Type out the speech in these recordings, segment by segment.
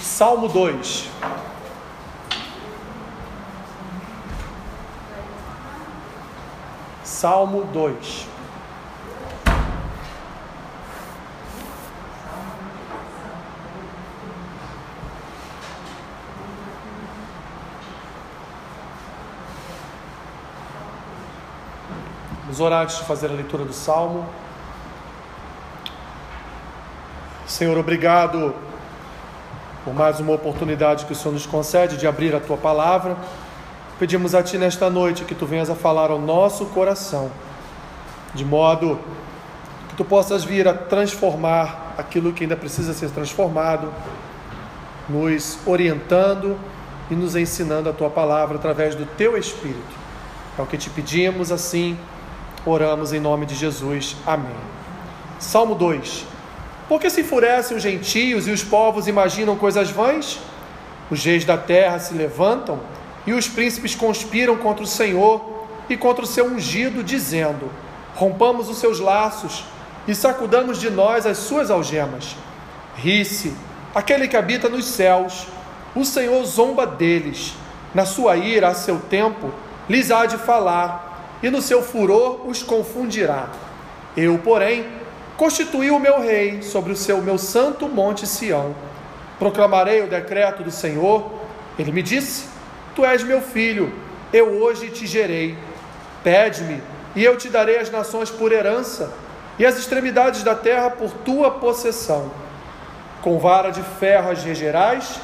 Salmo 2. Salmo 2. Vamos orar antes de fazer a leitura do Salmo. Senhor, obrigado por mais uma oportunidade que o Senhor nos concede de abrir a tua palavra. Pedimos a Ti nesta noite que Tu venhas a falar ao nosso coração, de modo que Tu possas vir a transformar aquilo que ainda precisa ser transformado, nos orientando e nos ensinando a Tua palavra através do Teu Espírito. É o que te pedimos, assim oramos em nome de Jesus. Amém. Salmo 2. Porque se enfurecem os gentios e os povos imaginam coisas vãs? Os reis da terra se levantam e os príncipes conspiram contra o Senhor e contra o seu ungido, dizendo: Rompamos os seus laços e sacudamos de nós as suas algemas. Ri-se aquele que habita nos céus, o Senhor zomba deles. Na sua ira, a seu tempo, lhes há de falar, e no seu furor os confundirá. Eu, porém, constituí o meu rei sobre o seu meu santo monte Sião. Proclamarei o decreto do Senhor. Ele me disse: Tu és meu filho, eu hoje te gerei. Pede-me, e eu te darei as nações por herança, e as extremidades da terra por tua possessão. Com vara de ferro as regerás,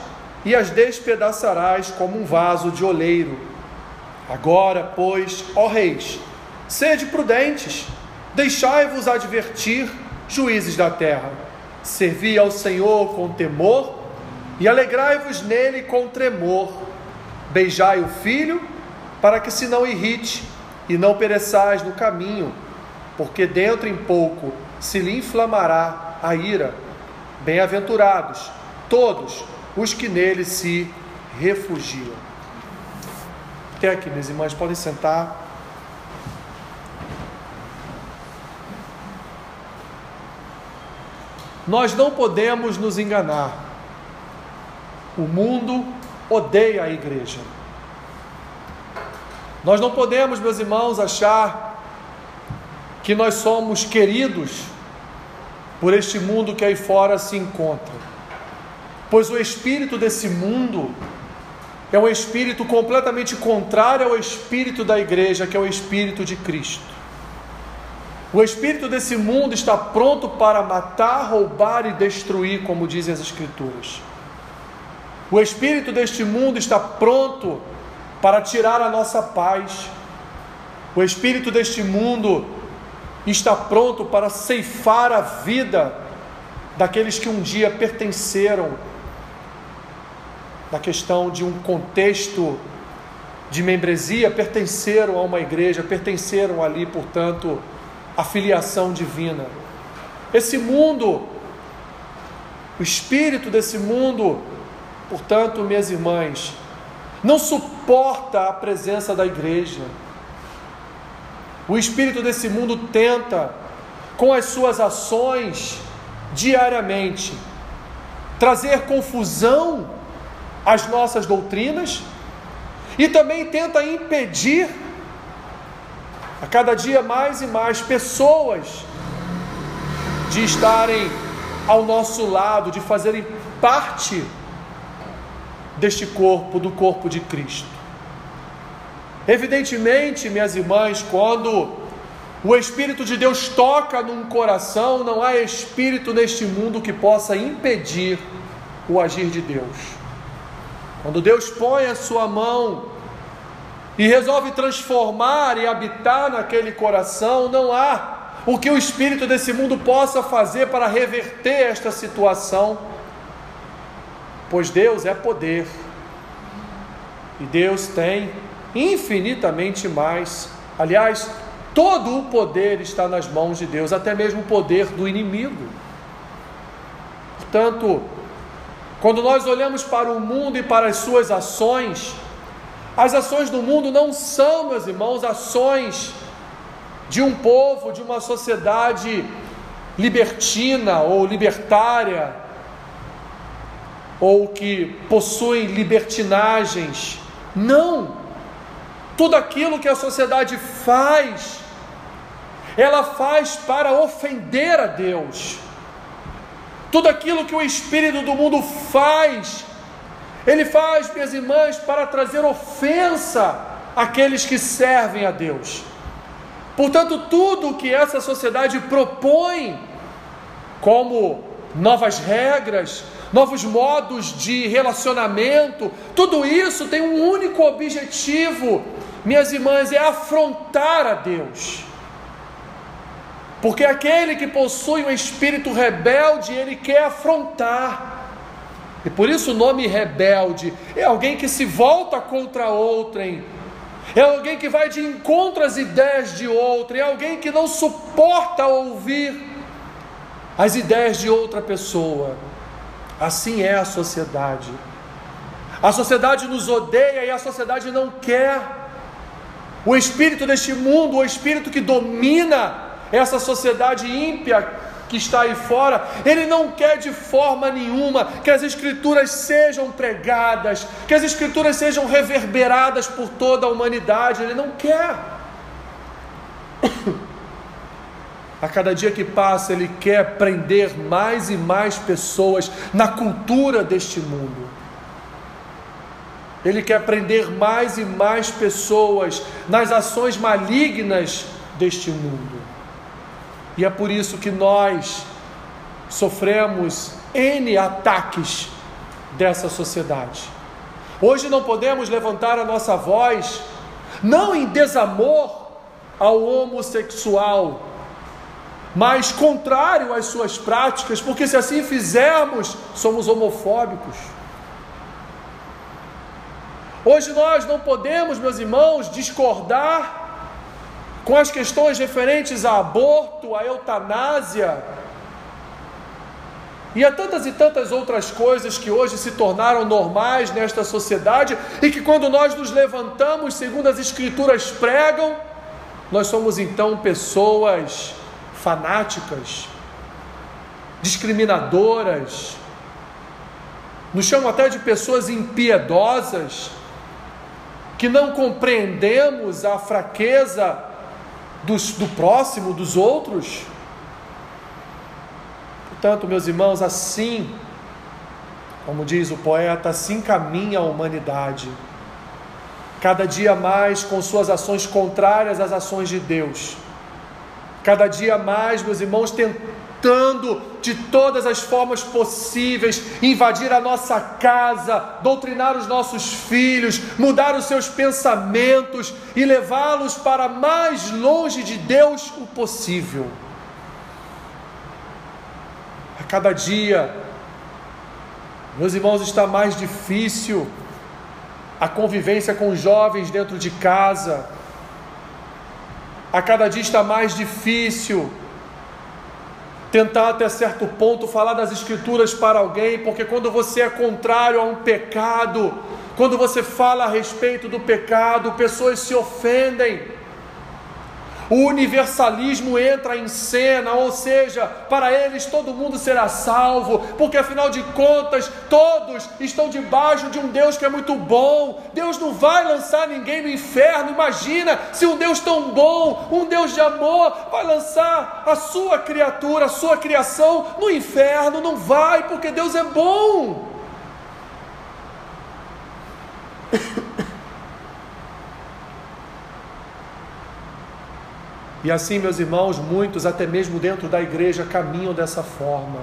e as despedaçarás como um vaso de oleiro. Agora, pois, ó reis, sede prudentes, deixai-vos advertir, juízes da terra. Servi ao Senhor com temor, e alegrai-vos nele com tremor Beijai o filho, para que se não irrite e não pereçais no caminho, porque dentro em pouco se lhe inflamará a ira. Bem-aventurados todos os que nele se refugiam. Até aqui, minhas irmãs, podem sentar. Nós não podemos nos enganar. O mundo odeia a igreja. Nós não podemos, meus irmãos, achar que nós somos queridos por este mundo que aí fora se encontra, pois o espírito desse mundo é um espírito completamente contrário ao espírito da igreja, que é o espírito de Cristo. O espírito desse mundo está pronto para matar, roubar e destruir, como dizem as Escrituras. O espírito deste mundo está pronto para tirar a nossa paz. O espírito deste mundo está pronto para ceifar a vida daqueles que um dia pertenceram na questão de um contexto de membresia, pertenceram a uma igreja, pertenceram ali, portanto, à filiação divina. Esse mundo, o espírito desse mundo, Portanto, minhas irmãs, não suporta a presença da igreja. O espírito desse mundo tenta, com as suas ações, diariamente, trazer confusão às nossas doutrinas e também tenta impedir a cada dia mais e mais pessoas de estarem ao nosso lado, de fazerem parte deste corpo, do corpo de Cristo. Evidentemente, minhas irmãs, quando o Espírito de Deus toca num coração, não há espírito neste mundo que possa impedir o agir de Deus. Quando Deus põe a sua mão e resolve transformar e habitar naquele coração, não há o que o espírito desse mundo possa fazer para reverter esta situação pois Deus é poder. E Deus tem infinitamente mais. Aliás, todo o poder está nas mãos de Deus, até mesmo o poder do inimigo. Portanto, quando nós olhamos para o mundo e para as suas ações, as ações do mundo não são, meus irmãos, ações de um povo, de uma sociedade libertina ou libertária, ou que possuem libertinagens. Não! Tudo aquilo que a sociedade faz, ela faz para ofender a Deus. Tudo aquilo que o espírito do mundo faz, ele faz, minhas irmãs, para trazer ofensa àqueles que servem a Deus. Portanto, tudo que essa sociedade propõe como novas regras, novos modos de relacionamento, tudo isso tem um único objetivo, minhas irmãs, é afrontar a Deus. Porque aquele que possui um espírito rebelde, ele quer afrontar. E por isso o nome rebelde é alguém que se volta contra outrem, é alguém que vai de encontro às ideias de outrem, é alguém que não suporta ouvir as ideias de outra pessoa. Assim é a sociedade. A sociedade nos odeia e a sociedade não quer. O espírito deste mundo, o espírito que domina essa sociedade ímpia que está aí fora, ele não quer de forma nenhuma que as escrituras sejam pregadas, que as escrituras sejam reverberadas por toda a humanidade, ele não quer. A cada dia que passa, ele quer prender mais e mais pessoas na cultura deste mundo. Ele quer prender mais e mais pessoas nas ações malignas deste mundo. E é por isso que nós sofremos N ataques dessa sociedade. Hoje não podemos levantar a nossa voz, não em desamor ao homossexual, mas contrário às suas práticas, porque se assim fizermos, somos homofóbicos. Hoje nós não podemos, meus irmãos, discordar com as questões referentes a aborto, a eutanásia e a tantas e tantas outras coisas que hoje se tornaram normais nesta sociedade e que quando nós nos levantamos, segundo as escrituras pregam, nós somos então pessoas fanáticas, discriminadoras, nos chamam até de pessoas impiedosas, que não compreendemos a fraqueza dos, do próximo, dos outros. Portanto, meus irmãos, assim, como diz o poeta, assim caminha a humanidade, cada dia mais com suas ações contrárias às ações de Deus, cada dia mais, meus irmãos, tentando tentando de todas as formas possíveis invadir a nossa casa, doutrinar os nossos filhos, mudar os seus pensamentos e levá-los para mais longe de Deus o possível. A cada dia, meus irmãos, está mais difícil a convivência com os jovens dentro de casa. A cada dia está mais difícil tentar até certo ponto falar das Escrituras para alguém, porque quando você é contrário a um pecado, quando você fala a respeito do pecado, pessoas se ofendem. O universalismo entra em cena, ou seja, para eles todo mundo será salvo, porque afinal de contas todos estão debaixo de um Deus que é muito bom. Deus não vai lançar ninguém no inferno. Imagina se um Deus tão bom, um Deus de amor, vai lançar a sua criatura, a sua criação no inferno. Não vai, porque Deus é bom. E assim, meus irmãos, muitos, até mesmo dentro da igreja, caminham dessa forma.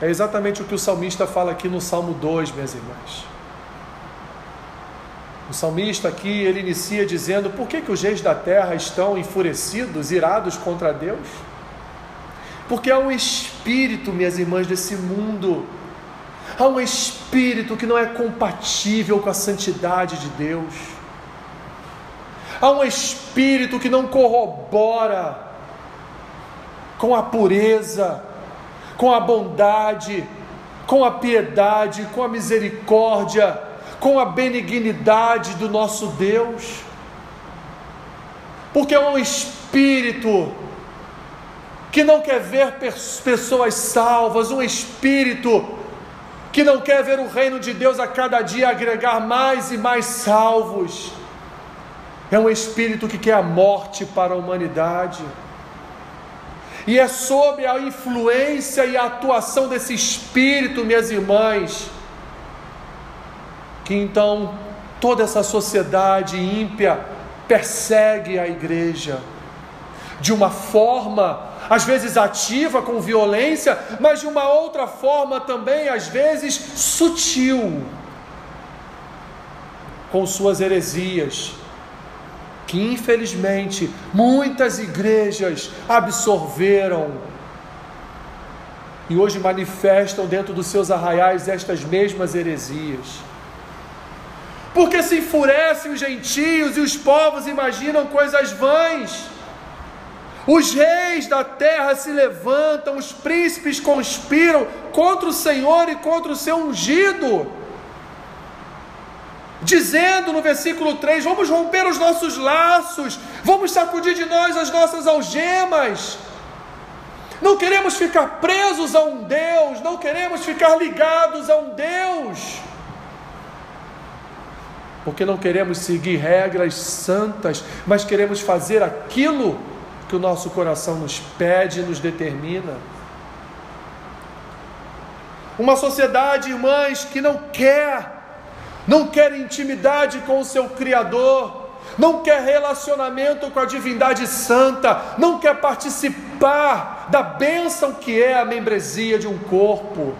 É exatamente o que o salmista fala aqui no Salmo 2, minhas irmãs. O salmista aqui, ele inicia dizendo: Por que, que os reis da terra estão enfurecidos, irados contra Deus? Porque há um espírito, minhas irmãs, desse mundo Há um espírito que não é compatível com a santidade de Deus. Há um espírito que não corrobora com a pureza, com a bondade, com a piedade, com a misericórdia, com a benignidade do nosso Deus. Porque é um espírito que não quer ver pessoas salvas, um espírito que não quer ver o reino de Deus a cada dia agregar mais e mais salvos. É um espírito que quer a morte para a humanidade. E é sob a influência e a atuação desse espírito, minhas irmãs, que então toda essa sociedade ímpia persegue a igreja de uma forma, às vezes ativa, com violência, mas de uma outra forma também, às vezes sutil, com suas heresias, que infelizmente muitas igrejas absorveram e hoje manifestam dentro dos seus arraiais estas mesmas heresias. Porque se enfurecem os gentios e os povos imaginam coisas vãs. Os reis da terra se levantam, os príncipes conspiram contra o Senhor e contra o seu ungido. Dizendo no versículo 3: Vamos romper os nossos laços, vamos sacudir de nós as nossas algemas. Não queremos ficar presos a um Deus, não queremos ficar ligados a um Deus porque não queremos seguir regras santas, mas queremos fazer aquilo que o nosso coração nos pede e nos determina. Uma sociedade, irmãs, que não quer, não quer intimidade com o seu Criador, não quer relacionamento com a divindade santa, não quer participar da bênção que é a membresia de um corpo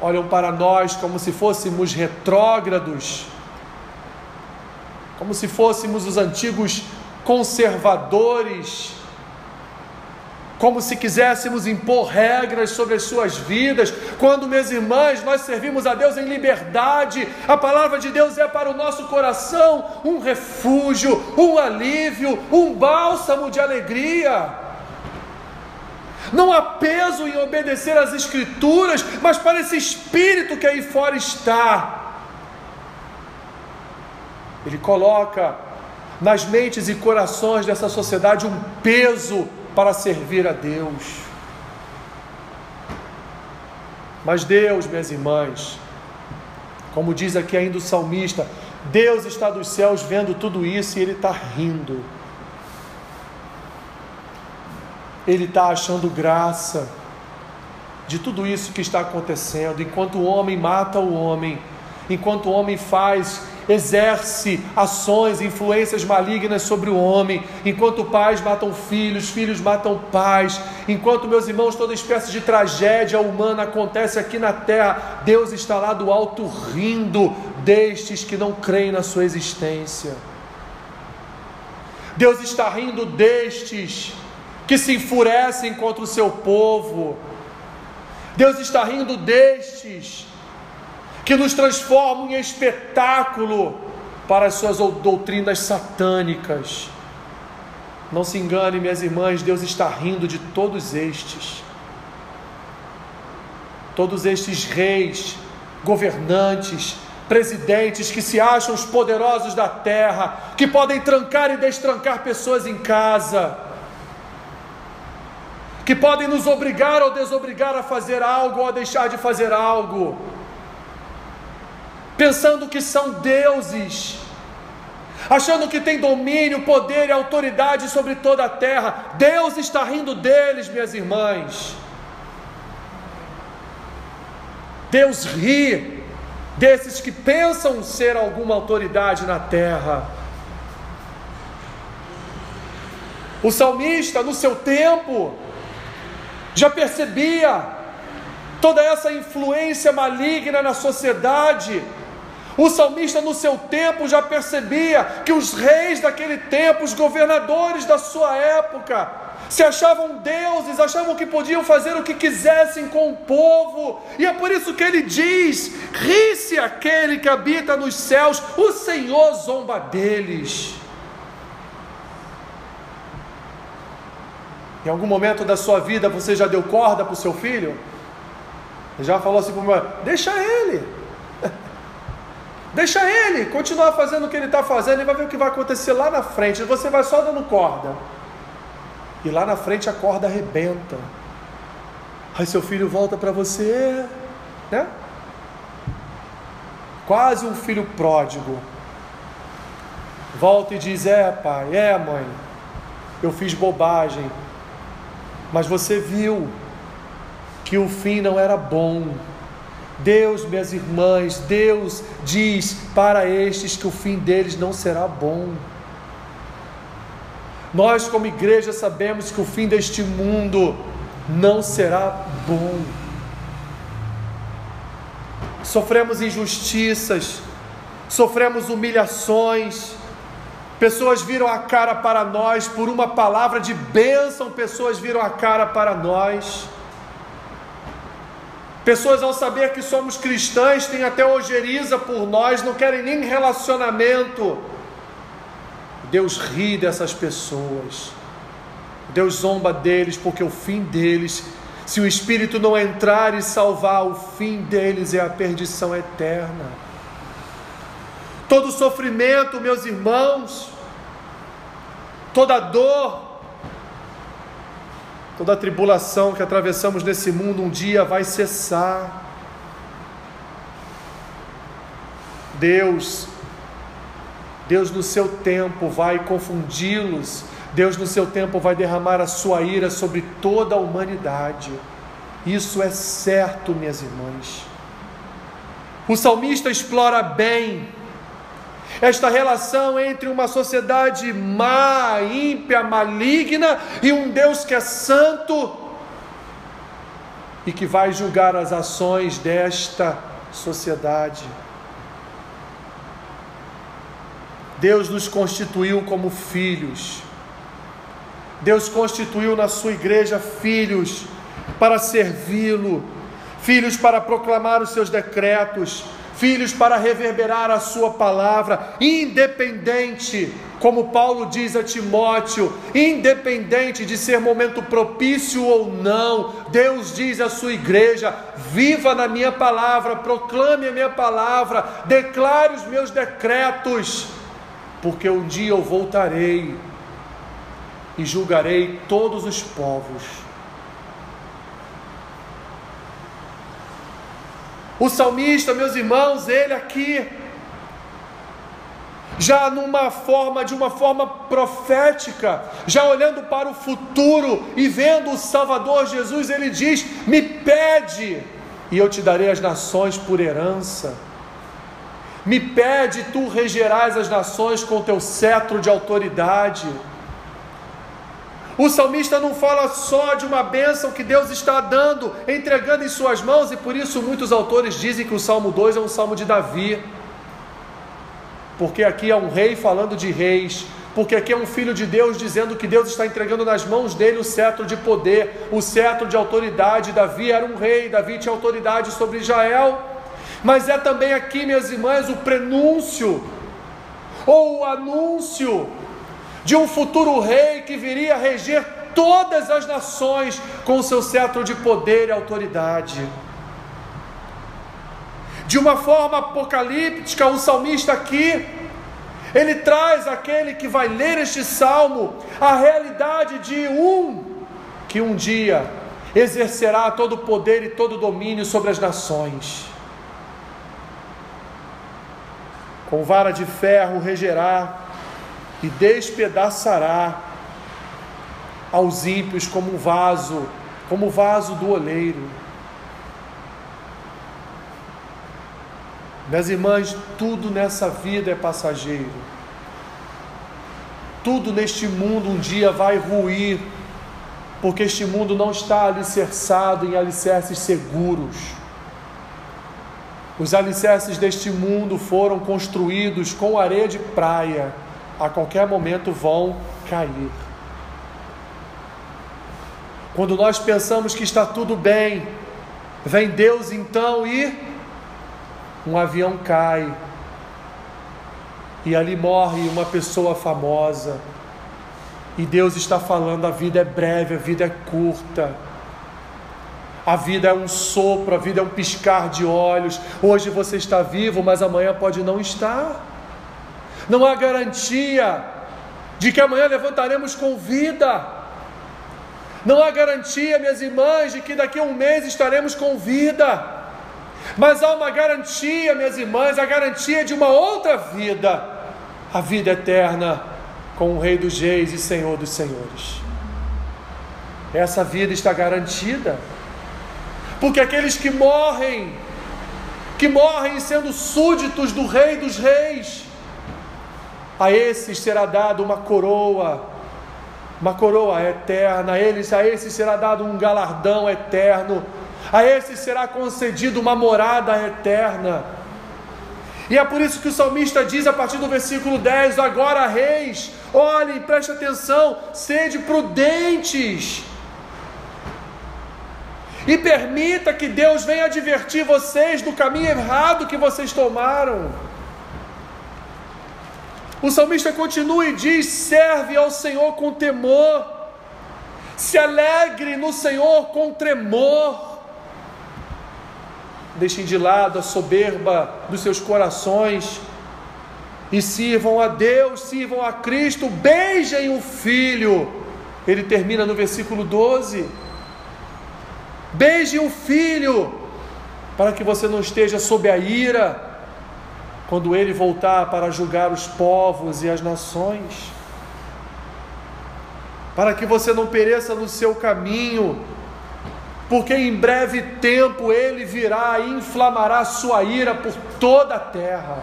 olham para nós como se fôssemos retrógrados, como se fôssemos os antigos conservadores, como se quiséssemos impor regras sobre as suas vidas, quando, minhas irmãs, nós servimos a Deus em liberdade, a palavra de Deus é para o nosso coração um refúgio, um alívio, um bálsamo de alegria. Não há peso em obedecer às Escrituras, mas para esse espírito que aí fora está. Ele coloca nas mentes e corações dessa sociedade um peso para servir a Deus. Mas Deus, minhas irmãs, como diz aqui ainda o salmista, Deus está dos céus vendo tudo isso e Ele está rindo ele está achando graça de tudo isso que está acontecendo, enquanto o homem mata o homem, enquanto o homem faz, exerce ações, influências malignas sobre o homem, enquanto pais matam filhos, filhos matam pais, enquanto meus irmãos, toda espécie de tragédia humana acontece aqui na terra, Deus está lá do alto rindo destes que não creem na sua existência. Deus está rindo destes que se enfurecem contra o seu povo. Deus está rindo destes que nos transformam em espetáculo para as suas doutrinas satânicas. Não se engane, minhas irmãs, Deus está rindo de todos estes. Todos estes reis, governantes, presidentes que se acham os poderosos da terra, que podem trancar e destrancar pessoas em casa que podem nos obrigar ou desobrigar a fazer algo ou a deixar de fazer algo, pensando que são deuses, achando que tem domínio, poder e autoridade sobre toda a terra. Deus está rindo deles, minhas irmãs. Deus ri desses que pensam ser alguma autoridade na terra. O salmista, no seu tempo, já percebia toda essa influência maligna na sociedade. O salmista, no seu tempo, já percebia que os reis daquele tempo, os governadores da sua época, se achavam deuses, achavam que podiam fazer o que quisessem com o povo, e é por isso que ele diz: ri-se aquele que habita nos céus, o Senhor zomba deles. Em algum momento da sua vida você já deu corda para o seu filho? Já falou assim para o deixa ele, deixa ele continuar fazendo o que ele está fazendo e vai ver o que vai acontecer lá na frente. Você vai só dando corda. e lá na frente a corda arrebenta. Aí seu filho volta para você, né? Quase um filho pródigo. Volta e diz: É, pai, é, mãe, eu fiz bobagem, mas você viu que o fim não era bom. Deus, minhas irmãs, Deus diz para estes que o fim deles não será bom. Nós, como igreja, sabemos que o fim deste mundo não será bom. Sofremos injustiças, sofremos humilhações, pessoas viram a cara para nós por uma palavra de bênção, pessoas viram a cara para nós. Pessoas, ao saber que somos cristãs, têm até ojeriza por nós, não querem nem relacionamento. Deus ri dessas pessoas. Deus zomba deles, porque o fim deles, se o Espírito não entrar e salvar, o fim deles é a perdição eterna. Todo sofrimento, meus irmãos, toda dor, Toda a tribulação que atravessamos nesse mundo um dia vai cessar. Deus, Deus no seu tempo vai confundi-los, Deus no seu tempo vai derramar a sua ira sobre toda a humanidade. Isso é certo, minhas irmãs. O salmista explora bem esta relação entre uma sociedade má, ímpia, maligna e um Deus que é santo e que vai julgar as ações desta sociedade. Deus nos constituiu como filhos. Deus constituiu na sua igreja filhos para servi-lo, filhos para proclamar os seus decretos, filhos para reverberar a sua palavra, independente, como Paulo diz a Timóteo, independente de ser momento propício ou não, Deus diz à sua igreja: viva na minha palavra, proclame a minha palavra, declare os meus decretos, porque um dia eu voltarei e julgarei todos os povos O salmista, meus irmãos, ele aqui, já numa forma, de uma forma profética, já olhando para o futuro e vendo o Salvador Jesus, ele diz: Me pede, e eu te darei as nações por herança. Me pede, tu regerás as nações com teu cetro de autoridade. O salmista não fala só de uma bênção que Deus está dando, entregando em suas mãos, e por isso muitos autores dizem que o Salmo 2 é um salmo de Davi, porque aqui é um rei falando de reis, porque aqui é um filho de Deus dizendo que Deus está entregando nas mãos dele o cetro de poder, o cetro de autoridade. Davi era um rei, Davi tinha autoridade sobre Israel, mas é também aqui, minhas irmãs, o prenúncio ou o anúncio de um futuro rei que viria a reger todas as nações com seu cetro de poder e autoridade. De uma forma apocalíptica, o salmista aqui, ele traz aquele que vai ler este salmo a realidade de um que um dia exercerá todo o poder e todo o domínio sobre as nações. Com vara de ferro regerá e despedaçará aos ímpios como um vaso, como o vaso do oleiro. Minhas irmãs, tudo nessa vida é passageiro. Tudo neste mundo um dia vai ruir, porque este mundo não está alicerçado em alicerces seguros. Os alicerces deste mundo foram construídos com areia de praia a qualquer momento vão cair. Quando nós pensamos que está tudo bem, vem Deus então e um avião cai. E ali morre uma pessoa famosa. E Deus está falando: a vida é breve, a vida é curta. A vida é um sopro, a vida é um piscar de olhos. Hoje você está vivo, mas amanhã pode não estar não há garantia de que amanhã levantaremos com vida. Não há garantia, minhas irmãs, de que daqui a um mês estaremos com vida. Mas há uma garantia, minhas irmãs, a garantia de uma outra vida, a vida eterna com o Rei dos Reis e Senhor dos Senhores. Essa vida está garantida, porque aqueles que morrem, que morrem sendo súditos do Rei dos Reis, a esses será dado uma coroa, uma coroa eterna, a eles, a esses será dado um galardão eterno, a esses será concedido uma morada eterna. E é por isso que o salmista diz a partir do versículo 10: Agora, reis, olhem, preste atenção, sede prudentes. E permita que Deus venha advertir vocês do caminho errado que vocês tomaram. O salmista continua e diz: serve ao Senhor com temor, se alegre no Senhor com tremor. Deixem de lado a soberba dos seus corações e sirvam a Deus, sirvam a Cristo, beijem o Filho. Ele termina no versículo 12. Beije o Filho, para que você não esteja sob a ira quando ele voltar para julgar os povos e as nações, para que você não pereça no seu caminho, porque em breve tempo ele virá e inflamará sua ira por toda a terra.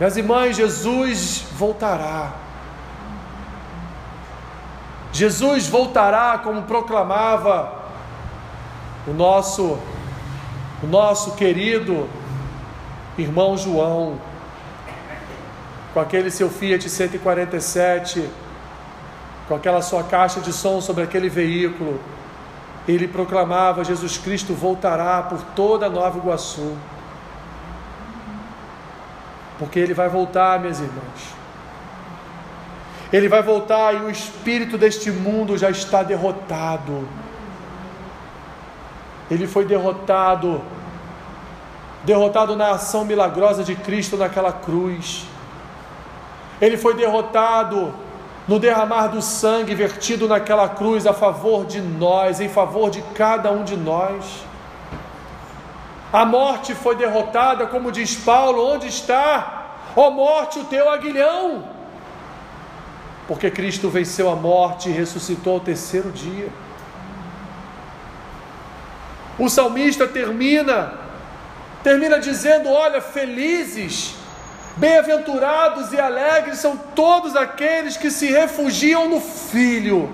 Minhas irmãs, Jesus voltará. Jesus voltará como proclamava o nosso o nosso querido irmão João, com aquele seu Fiat 147, com aquela sua caixa de som sobre aquele veículo, ele proclamava: Jesus Cristo voltará por toda Nova Iguaçu. Porque ele vai voltar, minhas irmãs. Ele vai voltar e o espírito deste mundo já está derrotado. Ele foi derrotado derrotado na ação milagrosa de Cristo naquela cruz. Ele foi derrotado no derramar do sangue vertido naquela cruz a favor de nós, em favor de cada um de nós. A morte foi derrotada, como diz Paulo: onde está, ó morte, o teu aguilhão? Porque Cristo venceu a morte e ressuscitou ao terceiro dia. O salmista termina termina dizendo: Olha, felizes, bem-aventurados e alegres são todos aqueles que se refugiam no Filho,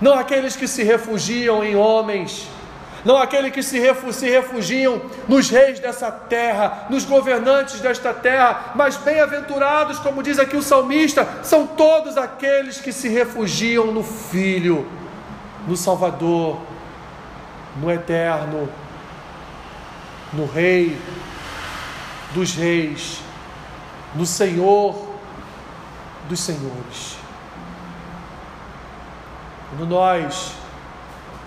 não aqueles que se refugiam em homens, não aqueles que se, refugiam nos reis dessa terra, nos governantes desta terra, mas bem-aventurados, como diz aqui o salmista, são todos aqueles que se refugiam no Filho, no Salvador, no Eterno, no Rei dos Reis, no Senhor dos Senhores. Quando nós,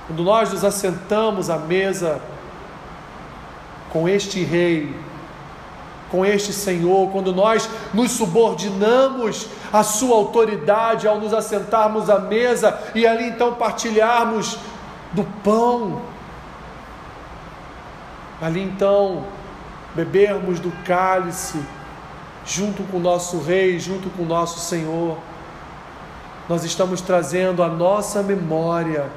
quando nós nos assentamos à mesa com este Rei, com este Senhor, quando nós nos subordinamos à Sua autoridade ao nos assentarmos à mesa e ali então partilharmos do pão, ali então bebermos do cálice, junto com o nosso Rei, junto com o nosso Senhor, nós estamos trazendo à nossa memória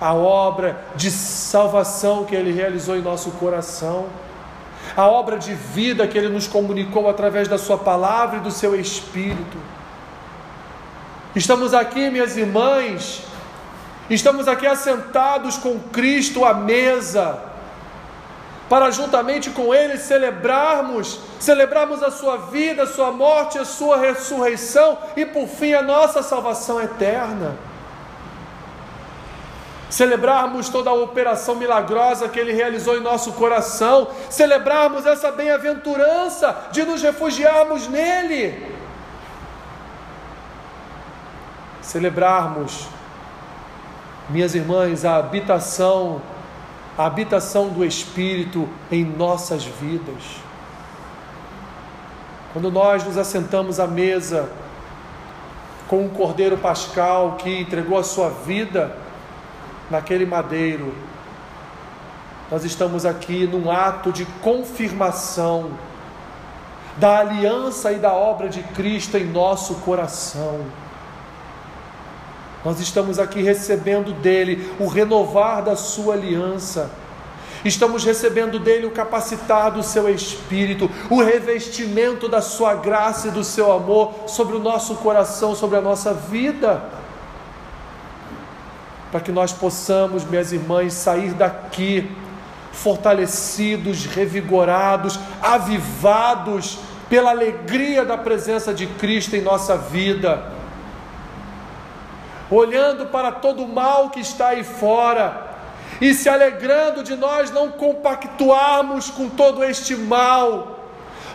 a obra de salvação que Ele realizou em nosso coração, a obra de vida que Ele nos comunicou através da Sua palavra e do Seu Espírito. Estamos aqui, minhas irmãs, estamos aqui assentados com Cristo à mesa, para juntamente com Ele celebrarmos, celebrarmos a Sua vida, a Sua morte, a Sua ressurreição e por fim a nossa salvação eterna. Celebrarmos toda a operação milagrosa que Ele realizou em nosso coração, celebrarmos essa bem-aventurança de nos refugiarmos nele, celebrarmos, minhas irmãs, a habitação a habitação do Espírito em nossas vidas. Quando nós nos assentamos à mesa, com um cordeiro pascal que entregou a sua vida naquele madeiro. Nós estamos aqui num ato de confirmação da aliança e da obra de Cristo em nosso coração. Nós estamos aqui recebendo dele o renovar da sua aliança. Estamos recebendo dele o capacitar do seu espírito, o revestimento da sua graça e do seu amor sobre o nosso coração, sobre a nossa vida. Para que nós possamos, minhas irmãs, sair daqui fortalecidos, revigorados, avivados pela alegria da presença de Cristo em nossa vida, olhando para todo o mal que está aí fora e se alegrando de nós não compactuarmos com todo este mal,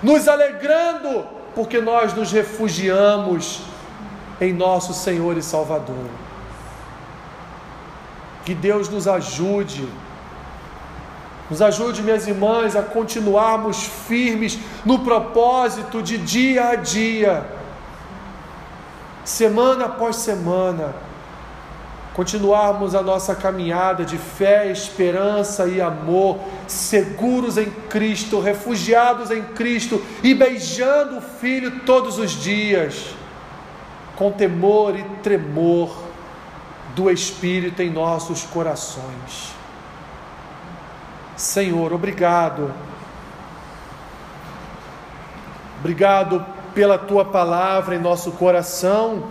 nos alegrando porque nós nos refugiamos em nosso Senhor e Salvador. Que Deus nos ajude nos ajude, minhas irmãs, a continuarmos firmes no propósito de dia a dia, semana após semana, continuarmos a nossa caminhada de fé, esperança e amor, seguros em Cristo, refugiados em Cristo e beijando o Filho todos os dias, com temor e tremor do Espírito em nossos corações. Senhor, obrigado. Obrigado pela tua palavra em nosso coração.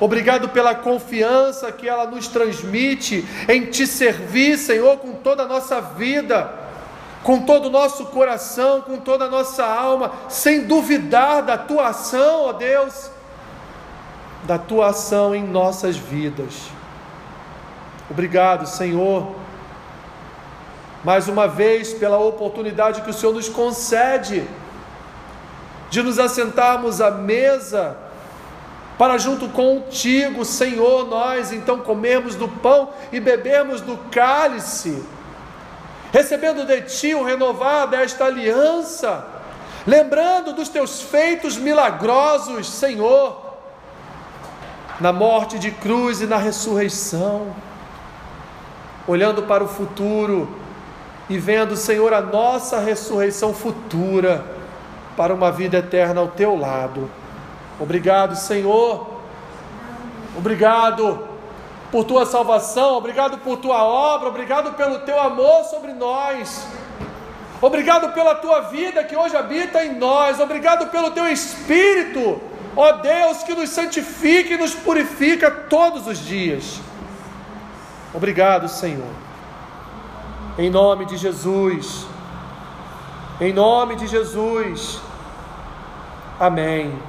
Obrigado pela confiança que ela nos transmite em te servir, Senhor, com toda a nossa vida, com todo o nosso coração, com toda a nossa alma, sem duvidar da tua ação, ó Deus, da tua ação em nossas vidas. Obrigado, Senhor mais uma vez pela oportunidade que o Senhor nos concede de nos assentarmos à mesa para junto contigo, Senhor, nós então comermos do pão e bebermos do cálice, recebendo de ti o renovar desta aliança, lembrando dos teus feitos milagrosos, Senhor, na morte de cruz e na ressurreição, olhando para o futuro, e vendo, Senhor, a nossa ressurreição futura para uma vida eterna ao teu lado. Obrigado, Senhor. Obrigado por tua salvação, obrigado por tua obra, obrigado pelo teu amor sobre nós. Obrigado pela tua vida que hoje habita em nós. Obrigado pelo teu espírito, ó Deus, que nos santifica e nos purifica todos os dias. Obrigado, Senhor. Em nome de Jesus. Em nome de Jesus. Amém.